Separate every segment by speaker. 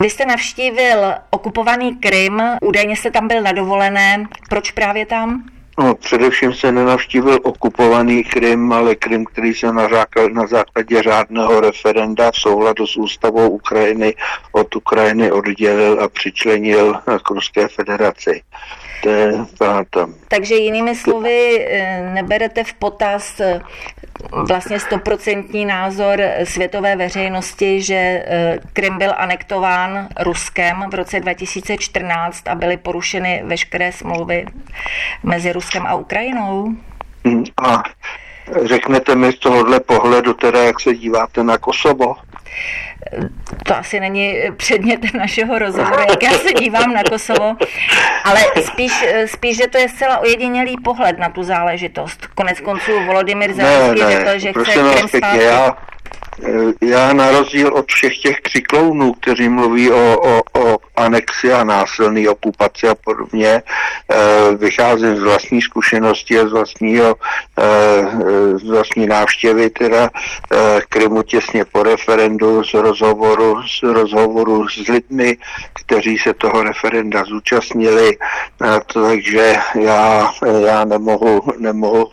Speaker 1: Vy jste navštívil okupovaný Krym, údajně jste tam byl na dovolené. Proč právě tam?
Speaker 2: No, především se nenavštívil okupovaný Krym, ale Krym, který se na, na základě řádného referenda v souladu s ústavou Ukrajiny od Ukrajiny oddělil a přičlenil k Ruské federaci. To je tam.
Speaker 1: Takže jinými slovy, eh, neberete v potaz eh, vlastně stoprocentní názor světové veřejnosti, že eh, Krym byl anektován Ruskem v roce 2014 a byly porušeny veškeré smlouvy mezi Ruskem a Ukrajinou?
Speaker 2: Hmm, a řeknete mi z tohohle pohledu teda, jak se díváte na Kosovo?
Speaker 1: To asi není předmětem našeho rozhovoru, jak já se dívám na Kosovo, ale spíš, spíš, že to je zcela ojedinělý pohled na tu záležitost. Konec konců Volodymyr Zelenský řekl, že chce Krym zpátky.
Speaker 2: Já, já na rozdíl od všech těch křiklounů, kteří mluví o, o, o anexi a násilný okupaci a podobně, eh, vycházím z vlastní zkušenosti a z, vlastního, eh, z vlastní návštěvy teda eh, Krymu těsně po referendu, z rozhovoru, z rozhovoru s lidmi, kteří se toho referenda zúčastnili, takže já, já nemohu, nemohu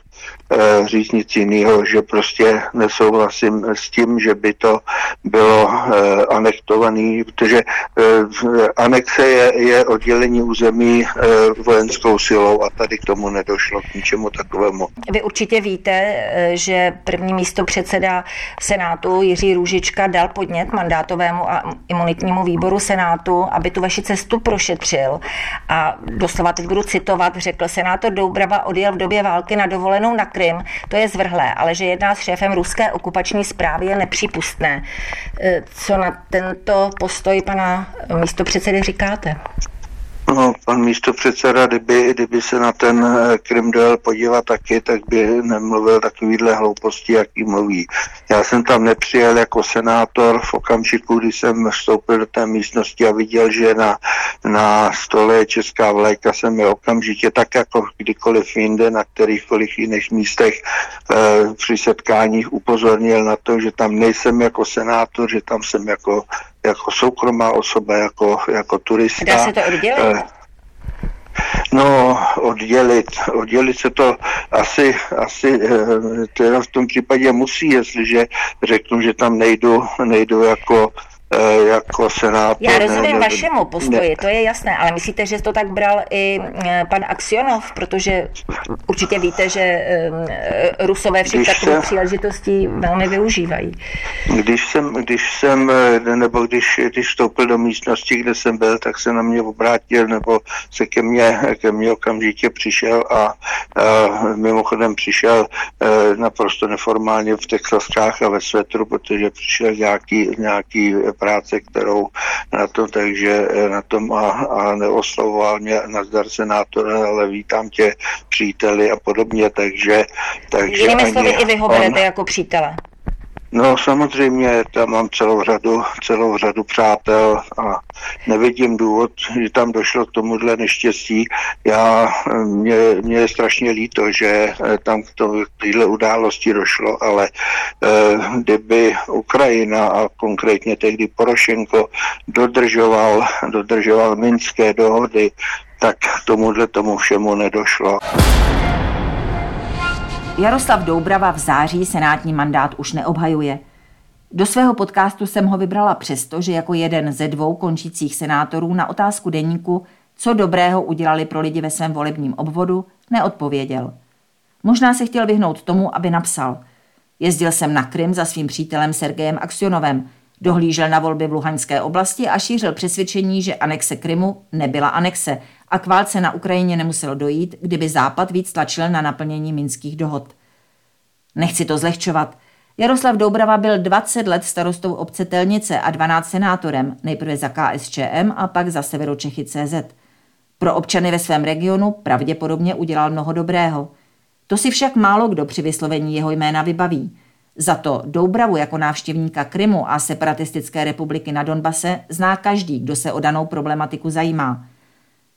Speaker 2: říct nic jiného, že prostě nesouhlasím s tím, že by to bylo eh, anektovaný, protože eh, anexe je, je oddělení území vojenskou silou a tady k tomu nedošlo k ničemu takovému.
Speaker 1: Vy určitě víte, že první místo předseda Senátu Jiří Růžička dal podnět mandátovému a imunitnímu výboru Senátu, aby tu vaši cestu prošetřil a doslova teď budu citovat, řekl senátor Doubrava odjel v době války na dovolenou na Krym, to je zvrhlé, ale že jedná s šéfem ruské okupační zprávy je nepřípustné. E, co na tento postoj pana místopředsedy říkáte?
Speaker 2: No, pan místo předseda, kdyby, kdyby se na ten eh, Krym dojel podívat taky, tak by nemluvil takovýhle hlouposti, jaký mluví. Já jsem tam nepřijel jako senátor v okamžiku, kdy jsem vstoupil do té místnosti a viděl, že na, na stole je česká vlajka, jsem je okamžitě tak jako kdykoliv jinde, na kterýchkoliv jiných místech e, při setkáních upozornil na to, že tam nejsem jako senátor, že tam jsem jako jako soukromá osoba, jako, jako turista.
Speaker 1: Dá se to oddělit? Eh,
Speaker 2: no, oddělit, oddělit se to asi, asi eh, teda v tom případě musí, jestliže řeknu, že tam nejdu, nejdu jako jako senátor.
Speaker 1: Já rozumím ne, vašemu postoji, ne. to je jasné, ale myslíte, že to tak bral i e, pan Aksionov, protože určitě víte, že e, Rusové všech takových příležitostí velmi využívají.
Speaker 2: Když jsem, když jsem, nebo když, když vstoupil do místnosti, kde jsem byl, tak se na mě obrátil, nebo se ke mně, ke mně okamžitě přišel a, a mimochodem přišel naprosto neformálně v texaskách a ve svetru, protože přišel nějaký, nějaký práce, kterou na to, takže eh, na tom a, a neoslovoval mě nazdar senátor, ale vítám tě příteli a podobně, takže... takže
Speaker 1: Jinými slovy i vy ho berete jako přítele.
Speaker 2: No samozřejmě, tam mám celou řadu, celou řadu přátel a nevidím důvod, že tam došlo k tomuhle neštěstí. Já, mě, mě je strašně líto, že eh, tam k téhle události došlo, ale eh, kdyby Ukrajina a konkrétně tehdy Porošenko dodržoval, dodržoval minské dohody, tak tomuhle tomu všemu nedošlo.
Speaker 1: Jaroslav Doubrava v září senátní mandát už neobhajuje. Do svého podcastu jsem ho vybrala přesto, že jako jeden ze dvou končících senátorů na otázku deníku, co dobrého udělali pro lidi ve svém volebním obvodu, neodpověděl. Možná se chtěl vyhnout tomu, aby napsal. Jezdil jsem na Krym za svým přítelem Sergejem Aksionovem, dohlížel na volby v Luhanské oblasti a šířil přesvědčení, že anexe Krymu nebyla anexe a k válce na Ukrajině nemuselo dojít, kdyby Západ víc tlačil na naplnění minských dohod. Nechci to zlehčovat. Jaroslav Doubrava byl 20 let starostou obce Telnice a 12 senátorem, nejprve za KSČM a pak za Severočechy CZ. Pro občany ve svém regionu pravděpodobně udělal mnoho dobrého. To si však málo kdo při vyslovení jeho jména vybaví. Za to Doubravu jako návštěvníka Krymu a separatistické republiky na Donbase zná každý, kdo se o danou problematiku zajímá.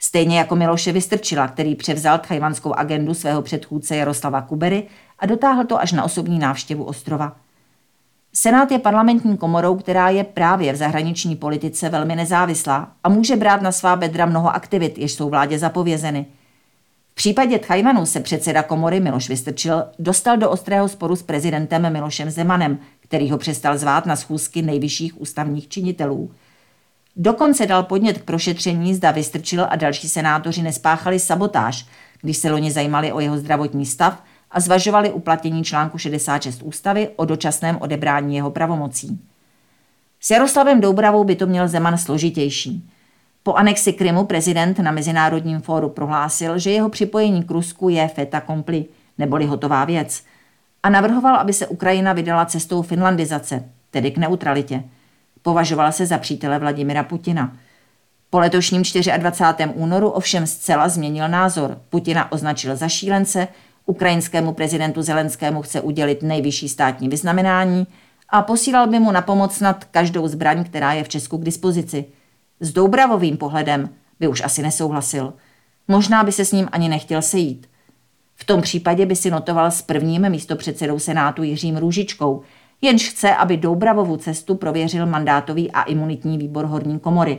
Speaker 1: Stejně jako Miloše Vystrčila, který převzal tchajvanskou agendu svého předchůdce Jaroslava Kubery a dotáhl to až na osobní návštěvu ostrova. Senát je parlamentní komorou, která je právě v zahraniční politice velmi nezávislá a může brát na svá bedra mnoho aktivit, jež jsou vládě zapovězeny. V případě Tchajvanu se předseda komory Miloš Vystrčil dostal do ostrého sporu s prezidentem Milošem Zemanem, který ho přestal zvát na schůzky nejvyšších ústavních činitelů. Dokonce dal podnět k prošetření, zda Vystrčil a další senátoři nespáchali sabotáž, když se loni zajímali o jeho zdravotní stav a zvažovali uplatnění článku 66 ústavy o dočasném odebrání jeho pravomocí. S Jaroslavem Doubravou by to měl Zeman složitější. Po anexi Krymu prezident na Mezinárodním fóru prohlásil, že jeho připojení k Rusku je feta kompli, neboli hotová věc, a navrhoval, aby se Ukrajina vydala cestou finlandizace, tedy k neutralitě. Považoval se za přítele Vladimira Putina. Po letošním 24. únoru ovšem zcela změnil názor. Putina označil za šílence Ukrajinskému prezidentu Zelenskému chce udělit nejvyšší státní vyznamenání a posílal by mu na pomoc nad každou zbraň, která je v Česku k dispozici. S Doubravovým pohledem by už asi nesouhlasil. Možná by se s ním ani nechtěl sejít. V tom případě by si notoval s prvním místopředsedou Senátu Jiřím Růžičkou, jenž chce, aby Doubravovu cestu prověřil mandátový a imunitní výbor horní komory.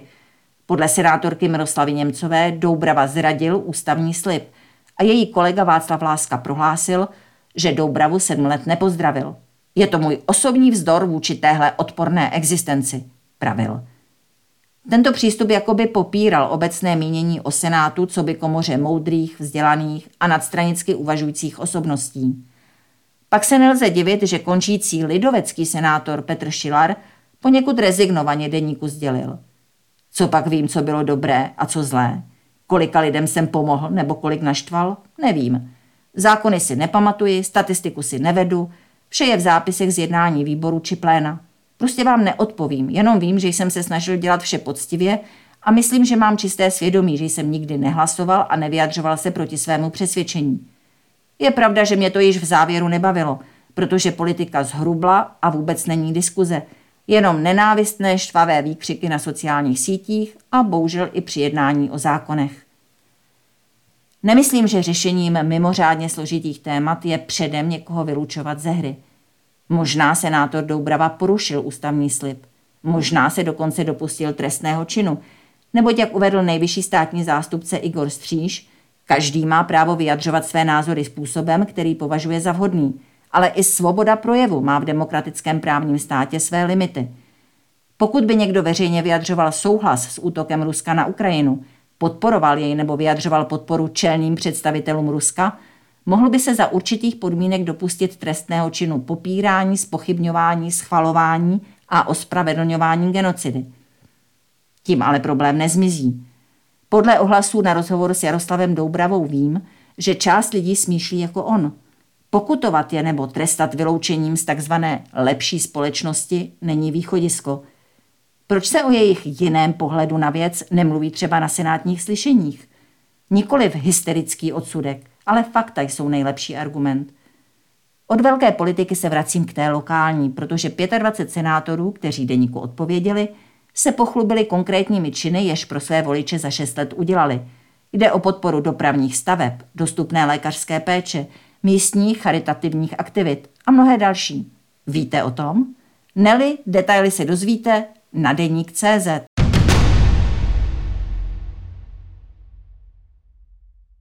Speaker 1: Podle senátorky Miroslavy Němcové Doubrava zradil ústavní slib – a její kolega Václav Láska prohlásil, že Doubravu sedm let nepozdravil. Je to můj osobní vzdor vůči téhle odporné existenci, pravil. Tento přístup jakoby popíral obecné mínění o Senátu, co by komoře moudrých, vzdělaných a nadstranicky uvažujících osobností. Pak se nelze divit, že končící lidovecký senátor Petr Šilar poněkud rezignovaně deníku sdělil. Co pak vím, co bylo dobré a co zlé. Kolika lidem jsem pomohl nebo kolik naštval, nevím. Zákony si nepamatuji, statistiku si nevedu, vše je v zápisech z jednání výboru či pléna. Prostě vám neodpovím, jenom vím, že jsem se snažil dělat vše poctivě a myslím, že mám čisté svědomí, že jsem nikdy nehlasoval a nevyjadřoval se proti svému přesvědčení. Je pravda, že mě to již v závěru nebavilo, protože politika zhrubla a vůbec není diskuze – jenom nenávistné štvavé výkřiky na sociálních sítích a bohužel i při jednání o zákonech. Nemyslím, že řešením mimořádně složitých témat je předem někoho vylučovat ze hry. Možná senátor Doubrava porušil ústavní slib. Možná se dokonce dopustil trestného činu. Neboť, jak uvedl nejvyšší státní zástupce Igor Stříž, každý má právo vyjadřovat své názory způsobem, který považuje za vhodný – ale i svoboda projevu má v demokratickém právním státě své limity. Pokud by někdo veřejně vyjadřoval souhlas s útokem Ruska na Ukrajinu, podporoval jej nebo vyjadřoval podporu čelným představitelům Ruska, mohl by se za určitých podmínek dopustit trestného činu popírání, spochybňování, schvalování a ospravedlňování genocidy. Tím ale problém nezmizí. Podle ohlasů na rozhovor s Jaroslavem Doubravou vím, že část lidí smýšlí jako on – Pokutovat je nebo trestat vyloučením z takzvané lepší společnosti není východisko. Proč se o jejich jiném pohledu na věc nemluví třeba na senátních slyšeních? Nikoliv hysterický odsudek, ale fakta jsou nejlepší argument. Od velké politiky se vracím k té lokální, protože 25 senátorů, kteří deníku odpověděli, se pochlubili konkrétními činy, jež pro své voliče za 6 let udělali. Jde o podporu dopravních staveb, dostupné lékařské péče, místních charitativních aktivit a mnohé další. Víte o tom? Neli, detaily se dozvíte na deník CZ.